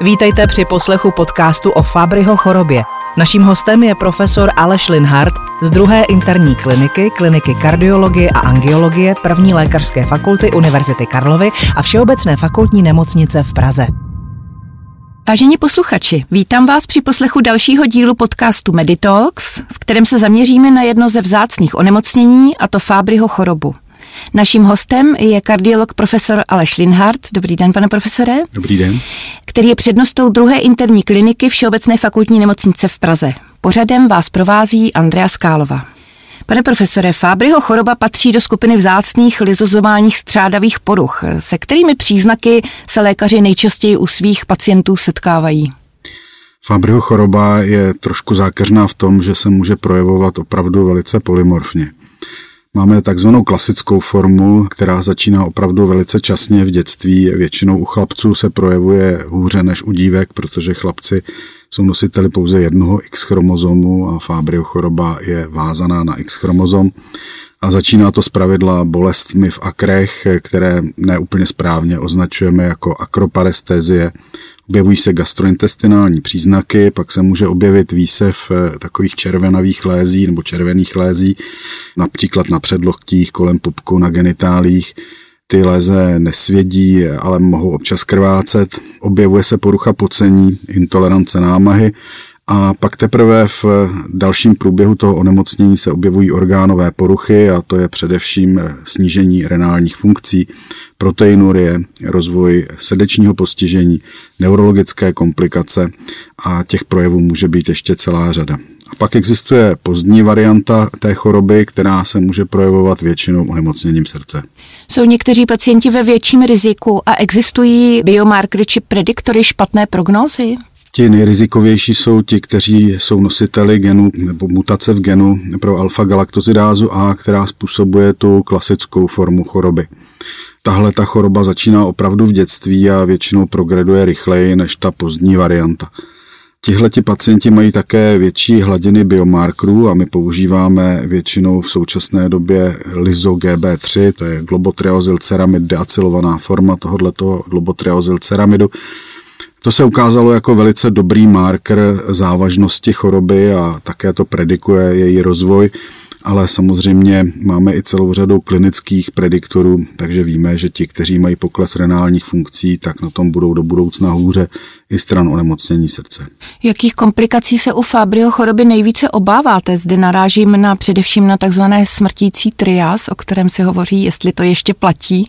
Vítejte při poslechu podcastu o Fabryho chorobě. Naším hostem je profesor Aleš Linhardt z druhé interní kliniky, kliniky kardiologie a angiologie první lékařské fakulty Univerzity Karlovy a Všeobecné fakultní nemocnice v Praze. Vážení posluchači, vítám vás při poslechu dalšího dílu podcastu Meditalks, v kterém se zaměříme na jedno ze vzácných onemocnění, a to Fábryho chorobu. Naším hostem je kardiolog profesor Aleš Linhardt. Dobrý den, pane profesore. Dobrý den. Který je přednostou druhé interní kliniky Všeobecné fakultní nemocnice v Praze. Pořadem vás provází Andrea Skálova. Pane profesore, Fábryho choroba patří do skupiny vzácných lizozomálních střádavých poruch. Se kterými příznaky se lékaři nejčastěji u svých pacientů setkávají? Fábryho choroba je trošku zákeřná v tom, že se může projevovat opravdu velice polymorfně. Máme takzvanou klasickou formu, která začíná opravdu velice časně v dětství. Většinou u chlapců se projevuje hůře než u dívek, protože chlapci jsou nositeli pouze jednoho X chromozomu a Fabrio choroba je vázaná na X chromozom. A začíná to zpravidla bolestmi v akrech, které neúplně správně označujeme jako akroparestézie objevují se gastrointestinální příznaky, pak se může objevit výsev eh, takových červenavých lézí nebo červených lézí, například na předloktích, kolem pupku, na genitálích. Ty léze nesvědí, ale mohou občas krvácet. Objevuje se porucha pocení, intolerance námahy a pak teprve v dalším průběhu toho onemocnění se objevují orgánové poruchy a to je především snížení renálních funkcí, proteinurie, rozvoj srdečního postižení, neurologické komplikace a těch projevů může být ještě celá řada. A pak existuje pozdní varianta té choroby, která se může projevovat většinou onemocněním srdce. Jsou někteří pacienti ve větším riziku a existují biomarkery či prediktory špatné prognózy? Ti nejrizikovější jsou ti, kteří jsou nositeli genu nebo mutace v genu pro alfa-galaktozidázu A, která způsobuje tu klasickou formu choroby. Tahle ta choroba začíná opravdu v dětství a většinou progreduje rychleji než ta pozdní varianta. Tihle ti pacienti mají také větší hladiny biomarkerů a my používáme většinou v současné době LISO GB3, to je globotriazylceramid deacylovaná forma tohoto globotriazylceramidu, to se ukázalo jako velice dobrý marker závažnosti choroby a také to predikuje její rozvoj, ale samozřejmě máme i celou řadu klinických prediktorů, takže víme, že ti, kteří mají pokles renálních funkcí, tak na tom budou do budoucna hůře i stran onemocnění srdce. Jakých komplikací se u Fabrio choroby nejvíce obáváte? Zde narážím na především na takzvané smrtící trias, o kterém se hovoří, jestli to ještě platí.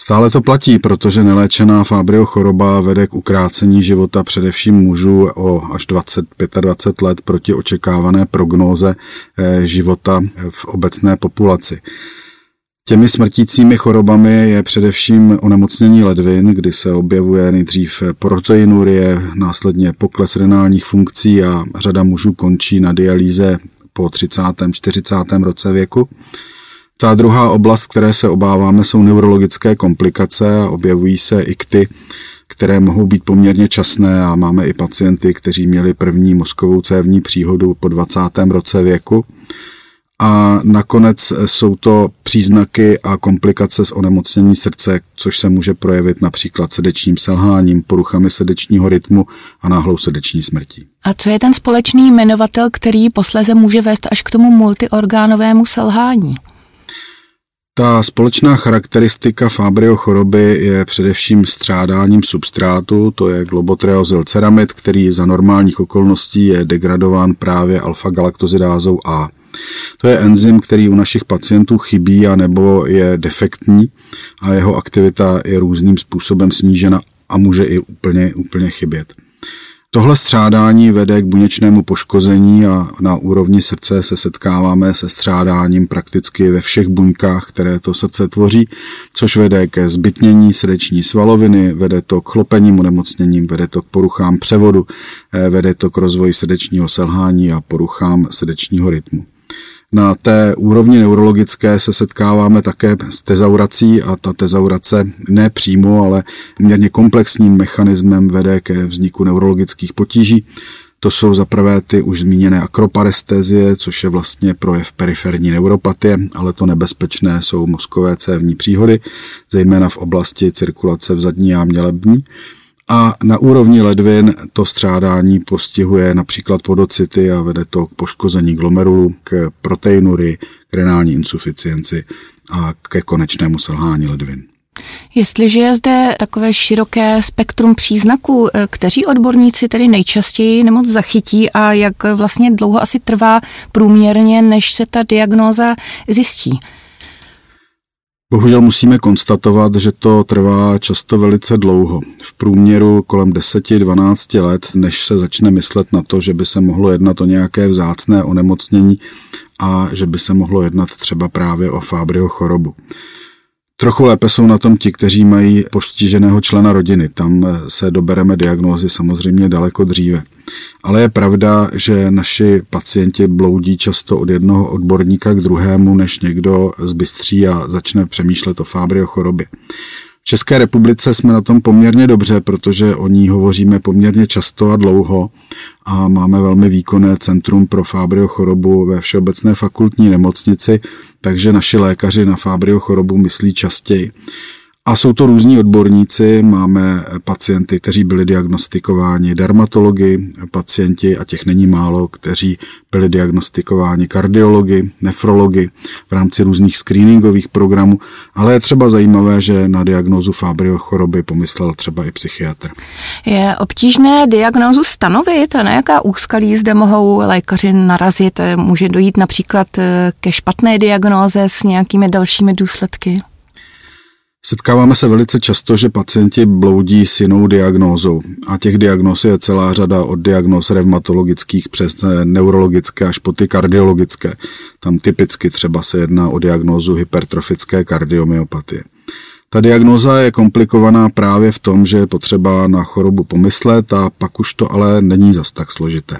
Stále to platí, protože neléčená Fabrio choroba vede k ukrácení života především mužů o až 20-25 let proti očekávané prognóze eh, života v obecné populaci. Těmi smrtícími chorobami je především onemocnění ledvin, kdy se objevuje nejdřív proteinurie, následně pokles renálních funkcí a řada mužů končí na dialýze po 30. 40. roce věku. Ta druhá oblast, které se obáváme, jsou neurologické komplikace a objevují se ikty, které mohou být poměrně časné a máme i pacienty, kteří měli první mozkovou cévní příhodu po 20. roce věku. A nakonec jsou to příznaky a komplikace z onemocnění srdce, což se může projevit například srdečním selháním, poruchami srdečního rytmu a náhlou srdeční smrtí. A co je ten společný jmenovatel, který posléze může vést až k tomu multiorgánovému selhání? Ta společná charakteristika Fabrio choroby je především střádáním substrátu, to je ceramid, který za normálních okolností je degradován právě alfa-galaktozidázou A. To je enzym, který u našich pacientů chybí a nebo je defektní a jeho aktivita je různým způsobem snížena a může i úplně, úplně chybět. Tohle střádání vede k buněčnému poškození a na úrovni srdce se setkáváme se střádáním prakticky ve všech buňkách, které to srdce tvoří, což vede ke zbytnění srdeční svaloviny, vede to k chlopením onemocněním, vede to k poruchám převodu, eh, vede to k rozvoji srdečního selhání a poruchám srdečního rytmu. Na té úrovni neurologické se setkáváme také s tezaurací a ta tezaurace ne přímo, ale měrně komplexním mechanismem vede ke vzniku neurologických potíží. To jsou zaprvé ty už zmíněné akroparestézie, což je vlastně projev periferní neuropatie, ale to nebezpečné jsou mozkové cévní příhody, zejména v oblasti cirkulace v zadní jámě lební. A na úrovni ledvin to strádání postihuje například podocity a vede to k poškození glomerulu, k proteinury, k renální insuficienci a ke konečnému selhání ledvin. Jestliže je zde takové široké spektrum příznaků, eh, kteří odborníci tedy nejčastěji nemoc zachytí a jak vlastně dlouho asi trvá průměrně, než se ta diagnóza zjistí? Bohužel musíme konstatovat, že to trvá často velice dlouho. V průměru kolem 10-12 let, než se začne myslet na to, že by se mohlo jednat o nějaké vzácné onemocnění a že by se mohlo jednat třeba právě o Fábryho chorobu. Trochu lépe jsou na tom ti, kteří mají postiženého člena rodiny. Tam se dobereme diagnózy samozřejmě daleko dříve. Ale je pravda, že naši pacienti bloudí často od jednoho odborníka k druhému, než někdo zbystří a začne přemýšlet o Fábry o chorobě. V České republice jsme na tom poměrně dobře, protože o ní hovoříme poměrně často a dlouho a máme velmi výkonné centrum pro Fábrio chorobu ve Všeobecné fakultní nemocnici, takže naši lékaři na Fábrio chorobu myslí častěji. A jsou to různí odborníci, máme pacienty, kteří byli diagnostikováni dermatologi, pacienti, a těch není málo, kteří byli diagnostikováni kardiologi, nefrologi v rámci různých screeningových programů, ale je třeba zajímavé, že na diagnózu Fabrio choroby pomyslel třeba i psychiatr. Je obtížné diagnózu stanovit a na jaká úskalí zde mohou lékaři narazit? Může dojít například ke špatné diagnóze s nějakými dalšími důsledky? Setkáváme se velice často, že pacienti bloudí s jinou diagnózou a těch diagnóz je celá řada od diagnóz revmatologických přes neurologické až po ty kardiologické. Tam typicky třeba se jedná o diagnózu hypertrofické kardiomyopatie. Ta diagnóza je komplikovaná právě v tom, že je potřeba na chorobu pomyslet a pak už to ale není zas tak složité.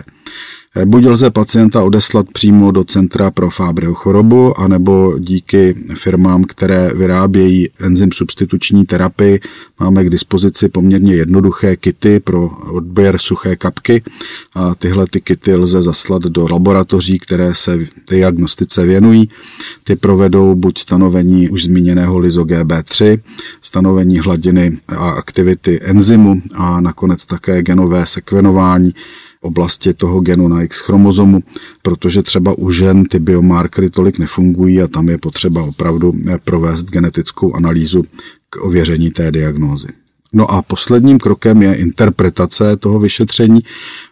Buď lze pacienta odeslat přímo do Centra pro Fábryho chorobu, anebo díky firmám, které vyrábějí enzym substituční terapii, máme k dispozici poměrně jednoduché kity pro odběr suché kapky a tyhle ty kity lze zaslat do laboratoří, které se diagnostice věnují. Ty provedou buď stanovení už zmíněného lizo GB3, stanovení hladiny a aktivity enzymu a nakonec také genové sekvenování oblasti toho genu na X chromozomu, protože třeba u žen ty biomarkery tolik nefungují a tam je potřeba opravdu provést genetickou analýzu k ověření té diagnózy. No a posledním krokem je interpretace toho vyšetření.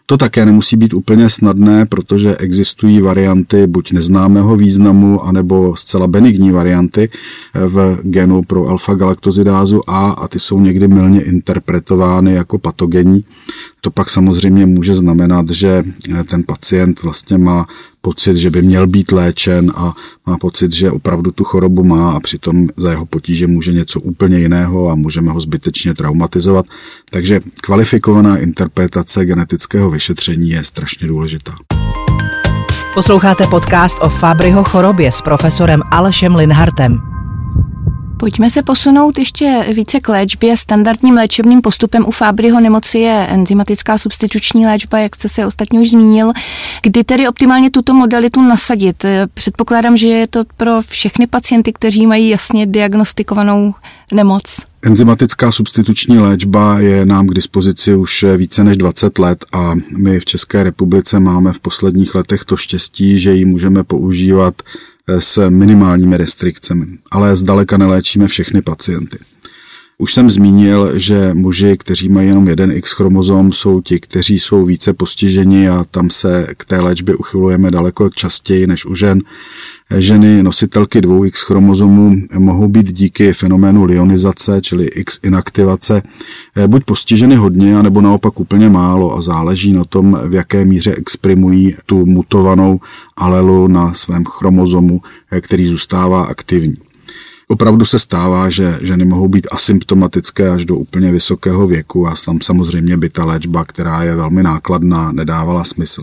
To také nemusí být úplně snadné, protože existují varianty buď neznámého významu, anebo zcela benigní varianty v genu pro alfa-galaktozidázu A a ty jsou někdy milně interpretovány jako patogenní. To pak samozřejmě může znamenat, že ten pacient vlastně má pocit, že by měl být léčen a má pocit, že opravdu tu chorobu má a přitom za jeho potíže může něco úplně jiného a můžeme ho zbytečně traumatizovat. Takže kvalifikovaná interpretace genetického vyšetření je strašně důležitá. Posloucháte podcast o Fabryho chorobě s profesorem Alešem Linhartem. Pojďme se posunout ještě více k léčbě. Standardním léčebným postupem u Fábryho nemoci je enzymatická substituční léčba, jak jste se ostatně už zmínil. Kdy tedy optimálně tuto modalitu nasadit? Předpokládám, že je to pro všechny pacienty, kteří mají jasně diagnostikovanou nemoc. Enzymatická substituční léčba je nám k dispozici už více než 20 let a my v České republice máme v posledních letech to štěstí, že ji můžeme používat s minimálními restrikcemi, ale zdaleka neléčíme všechny pacienty. Už jsem zmínil, že muži, kteří mají jenom jeden X chromozom, jsou ti, kteří jsou více postiženi a tam se k té léčbě uchylujeme daleko častěji než u žen. Ženy nositelky dvou X chromozomů mohou být díky fenoménu lionizace, čili X inaktivace, buď postiženy hodně, nebo naopak úplně málo a záleží na tom, v jaké míře exprimují tu mutovanou alelu na svém chromozomu, který zůstává aktivní. Opravdu se stává, že ženy mohou být asymptomatické až do úplně vysokého věku a tam samozřejmě by ta léčba, která je velmi nákladná, nedávala smysl.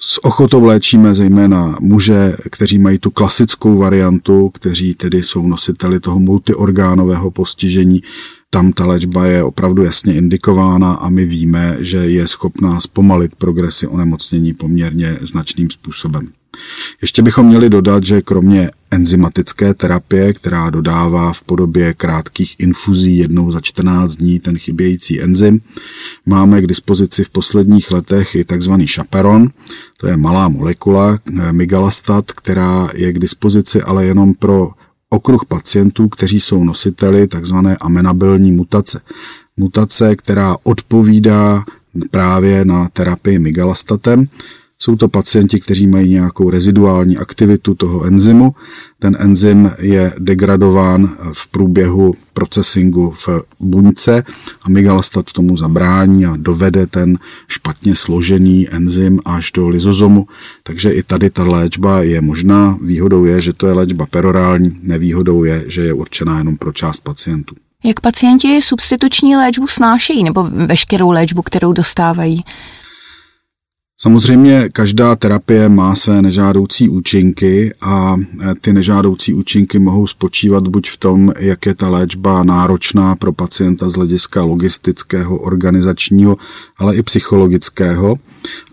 S ochotou léčíme zejména muže, kteří mají tu klasickou variantu, kteří tedy jsou nositeli toho multiorgánového postižení. Tam ta léčba je opravdu jasně indikována a my víme, že je schopná zpomalit progresy onemocnění poměrně značným způsobem. Ještě bychom měli dodat, že kromě enzymatické terapie, která dodává v podobě krátkých infuzí jednou za 14 dní ten chybějící enzym. Máme k dispozici v posledních letech i takzvaný šaperon, to je malá molekula migalastat, která je k dispozici ale jenom pro okruh pacientů, kteří jsou nositeli takzvané amenabilní mutace. Mutace, která odpovídá právě na terapii migalastatem. Jsou to pacienti, kteří mají nějakou reziduální aktivitu toho enzymu. Ten enzym je degradován v průběhu procesingu v buňce a migalastat tomu zabrání a dovede ten špatně složený enzym až do lizozomu. Takže i tady ta léčba je možná. Výhodou je, že to je léčba perorální, nevýhodou je, že je určená jenom pro část pacientů. Jak pacienti substituční léčbu snášejí nebo veškerou léčbu, kterou dostávají? Samozřejmě každá terapie má své nežádoucí účinky a e, ty nežádoucí účinky mohou spočívat buď v tom, jak je ta léčba náročná pro pacienta z hlediska logistického, organizačního, ale i psychologického.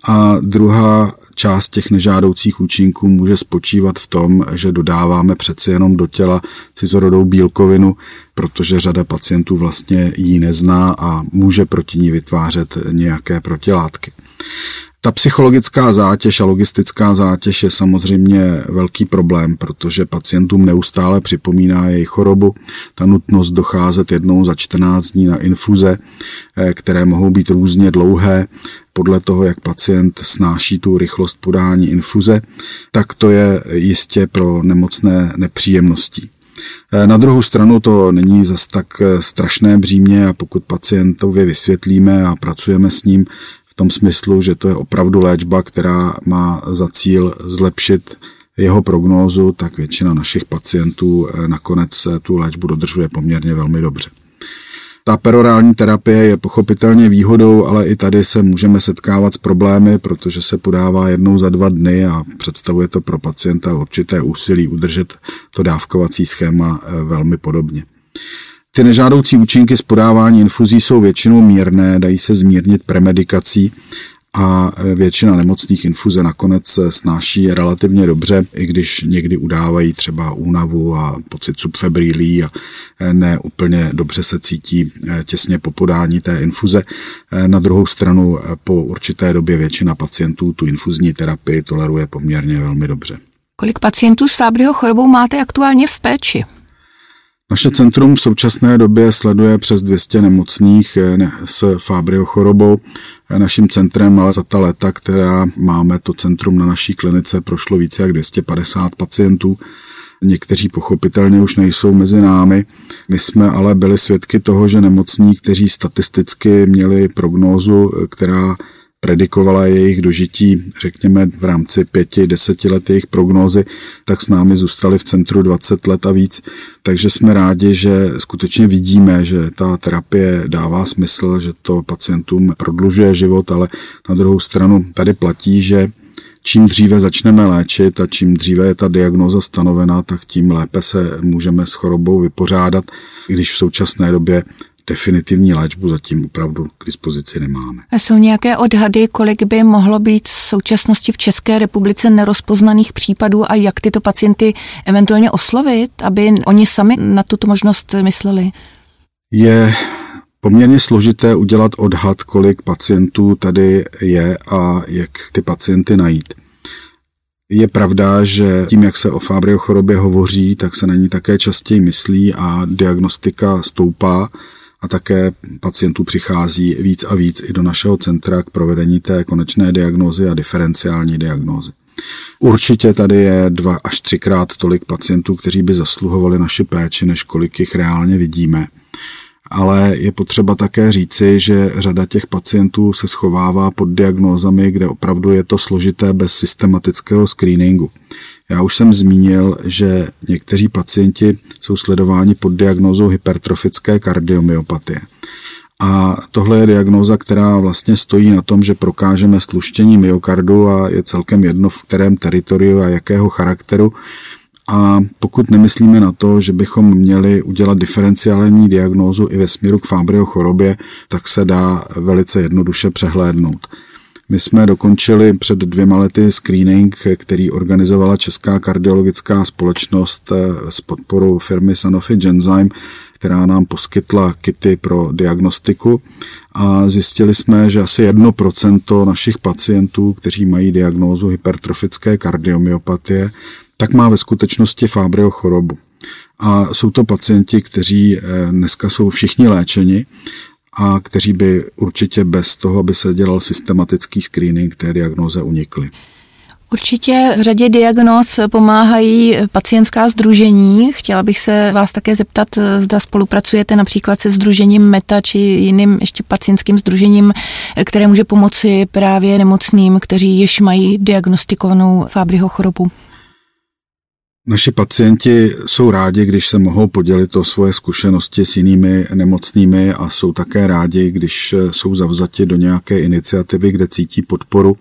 A druhá část těch nežádoucích účinků může spočívat v tom, že dodáváme přeci jenom do těla cizorodou bílkovinu, protože řada pacientů vlastně ji nezná a může proti ní vytvářet nějaké protilátky. Ta psychologická zátěž a logistická zátěž je samozřejmě velký problém, protože pacientům neustále připomíná jejich chorobu. Ta nutnost docházet jednou za 14 dní na infuze, eh, které mohou být různě dlouhé, podle toho, jak pacient snáší tu rychlost podání infuze, tak to je jistě pro nemocné nepříjemností. Eh, na druhou stranu to není zas tak eh, strašné břímě a pokud pacientovi vysvětlíme a pracujeme s ním tom smyslu, že to je opravdu léčba, která má za cíl zlepšit jeho prognózu, tak většina našich pacientů eh, nakonec tu léčbu dodržuje poměrně velmi dobře. Ta perorální terapie je pochopitelně výhodou, ale i tady se můžeme setkávat s problémy, protože se podává jednou za dva dny a představuje to pro pacienta určité úsilí udržet to dávkovací schéma eh, velmi podobně. Ty nežádoucí účinky z podávání infuzí jsou většinou mírné, dají se zmírnit premedikací a většina nemocných infuze nakonec snáší relativně dobře, i když někdy udávají třeba únavu a pocit subfebrilí a ne úplně dobře se cítí těsně po podání té infuze. Na druhou stranu po určité době většina pacientů tu infuzní terapii toleruje poměrně velmi dobře. Kolik pacientů s Fábryho chorobou máte aktuálně v péči? Naše centrum v současné době sleduje přes 200 nemocných eh, s Fábryho chorobou. Eh, naším centrem ale za ta léta, která máme to centrum na naší klinice, prošlo více jak 250 pacientů. Někteří pochopitelně už nejsou mezi námi. My jsme ale byli svědky toho, že nemocní, kteří statisticky měli prognózu, eh, která predikovala jejich dožití, řekněme, v rámci pěti, deseti let jejich prognózy, tak s námi zůstali v centru 20 let a víc. Takže jsme rádi, že skutečně vidíme, že ta terapie dává smysl, že to pacientům prodlužuje život, ale na druhou stranu tady platí, že čím dříve začneme léčit a čím dříve je ta diagnóza stanovena, tak tím lépe se můžeme s chorobou vypořádat, když v současné době definitivní léčbu zatím opravdu k dispozici nemáme. A jsou nějaké odhady, kolik by mohlo být v současnosti v České republice nerozpoznaných případů a jak tyto pacienty eventuálně oslovit, aby oni sami na tuto možnost mysleli? Je poměrně složité udělat odhad, kolik pacientů tady je a jak ty pacienty najít. Je pravda, že tím, jak se o Fabrio chorobě hovoří, tak se na ní také častěji myslí a diagnostika stoupá a také pacientů přichází víc a víc i do našeho centra k provedení té konečné diagnózy a diferenciální diagnózy. Určitě tady je dva až třikrát tolik pacientů, kteří by zasluhovali naši péči, než kolik jich reálně vidíme. Ale je potřeba také říci, že řada těch pacientů se schovává pod diagnózami, kde opravdu je to složité bez systematického screeningu. Já už jsem zmínil, že někteří pacienti jsou sledováni pod diagnózou hypertrofické kardiomyopatie. A tohle je diagnóza, která vlastně stojí na tom, že prokážeme sluštění myokardu a je celkem jedno v kterém teritoriu a jakého charakteru. A pokud nemyslíme na to, že bychom měli udělat diferenciální diagnózu i ve směru k Fabryho chorobě, tak se dá velice jednoduše přehlédnout. My jsme dokončili před dvěma lety screening, který organizovala Česká kardiologická společnost eh, s podporou firmy Sanofi Genzyme, která nám poskytla kity pro diagnostiku a zjistili jsme, že asi 1% našich pacientů, kteří mají diagnózu hypertrofické kardiomyopatie, tak má ve skutečnosti Fabryho chorobu. A jsou to pacienti, kteří eh, dneska jsou všichni léčeni a kteří by určitě bez toho, aby se dělal systematický screening té diagnoze unikli. Určitě v řadě diagnóz pomáhají pacientská združení. Chtěla bych se vás také zeptat, zda spolupracujete například se združením META či jiným ještě pacientským združením, které může pomoci právě nemocným, kteří již mají diagnostikovanou Fabryho chorobu. Naši pacienti jsou rádi, když se mohou podělit o svoje zkušenosti s jinými nemocnými a jsou také rádi, když jsou zavzati do nějaké iniciativy, kde cítí podporu.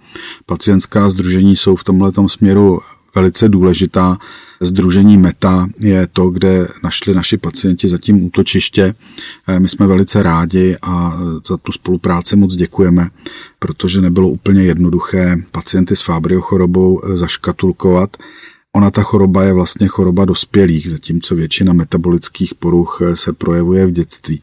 Pacientská združení jsou v tomto směru velice důležitá. Združení META je to, kde našli naši pacienti zatím útočiště. My jsme velice rádi a za tu spolupráci moc děkujeme, protože nebylo úplně jednoduché pacienty s Fabrio chorobou zaškatulkovat. Ona ta choroba je vlastně choroba dospělých, zatímco většina metabolických poruch eh, se projevuje v dětství.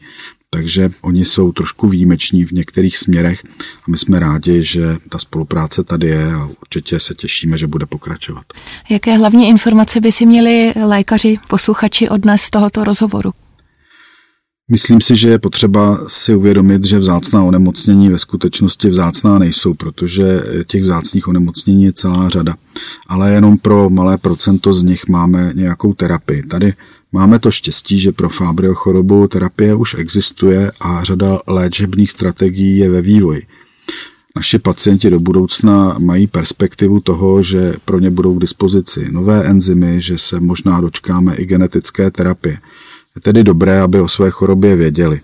Takže oni jsou trošku výjimeční v některých směrech a my jsme rádi, že ta spolupráce tady je a určitě se těšíme, že bude pokračovat. Jaké hlavní informace by si měli lékaři, posluchači odnes z tohoto rozhovoru? Myslím si, že je potřeba si uvědomit, že vzácná onemocnění ve skutečnosti vzácná nejsou, protože těch vzácných onemocnění je celá řada. Ale jenom pro malé procento z nich máme nějakou terapii. Tady máme to štěstí, že pro Fabrio chorobu terapie už existuje a řada léčebných strategií je ve vývoji. Naši pacienti do budoucna mají perspektivu toho, že pro ně budou k dispozici nové enzymy, že se možná dočkáme i genetické terapie. Je tedy dobré, aby o své chorobě věděli.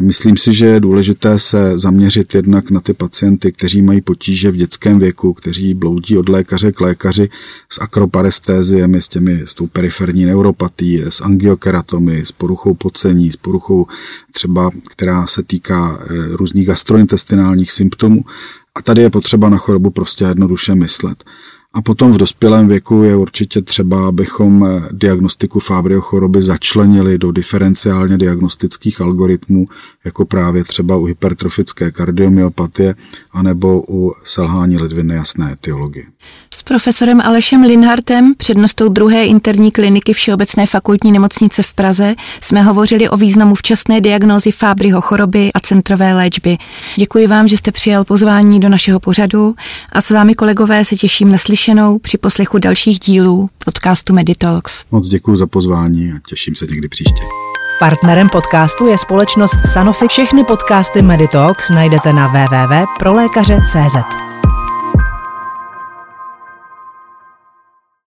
Myslím si, že je důležité se zaměřit jednak na ty pacienty, kteří mají potíže v dětském věku, kteří bloudí od lékaře k lékaři s akroparestéziemi, s, těmi, s tou periferní neuropatí, s angiokeratomy, s poruchou pocení, s poruchou třeba, která se týká eh, různých gastrointestinálních symptomů. A tady je potřeba na chorobu prostě jednoduše myslet. A potom v dospělém věku je určitě třeba, abychom eh, diagnostiku Fabrio choroby začlenili do diferenciálně diagnostických algoritmů, jako právě třeba u hypertrofické kardiomyopatie anebo u selhání ledvin nejasné etiologie. S profesorem Alešem Linhartem, přednostou druhé interní kliniky Všeobecné fakultní nemocnice v Praze, jsme hovořili o významu včasné diagnózy Fábryho choroby a centrové léčby. Děkuji vám, že jste přijal pozvání do našeho pořadu a s vámi kolegové se těším na slyšenou při poslechu dalších dílů podcastu Meditalks. Moc děkuji za pozvání a těším se někdy příště. Partnerem podcastu je společnost Sanofi. Všechny podcasty Meditalks najdete na www.prolékaře.cz.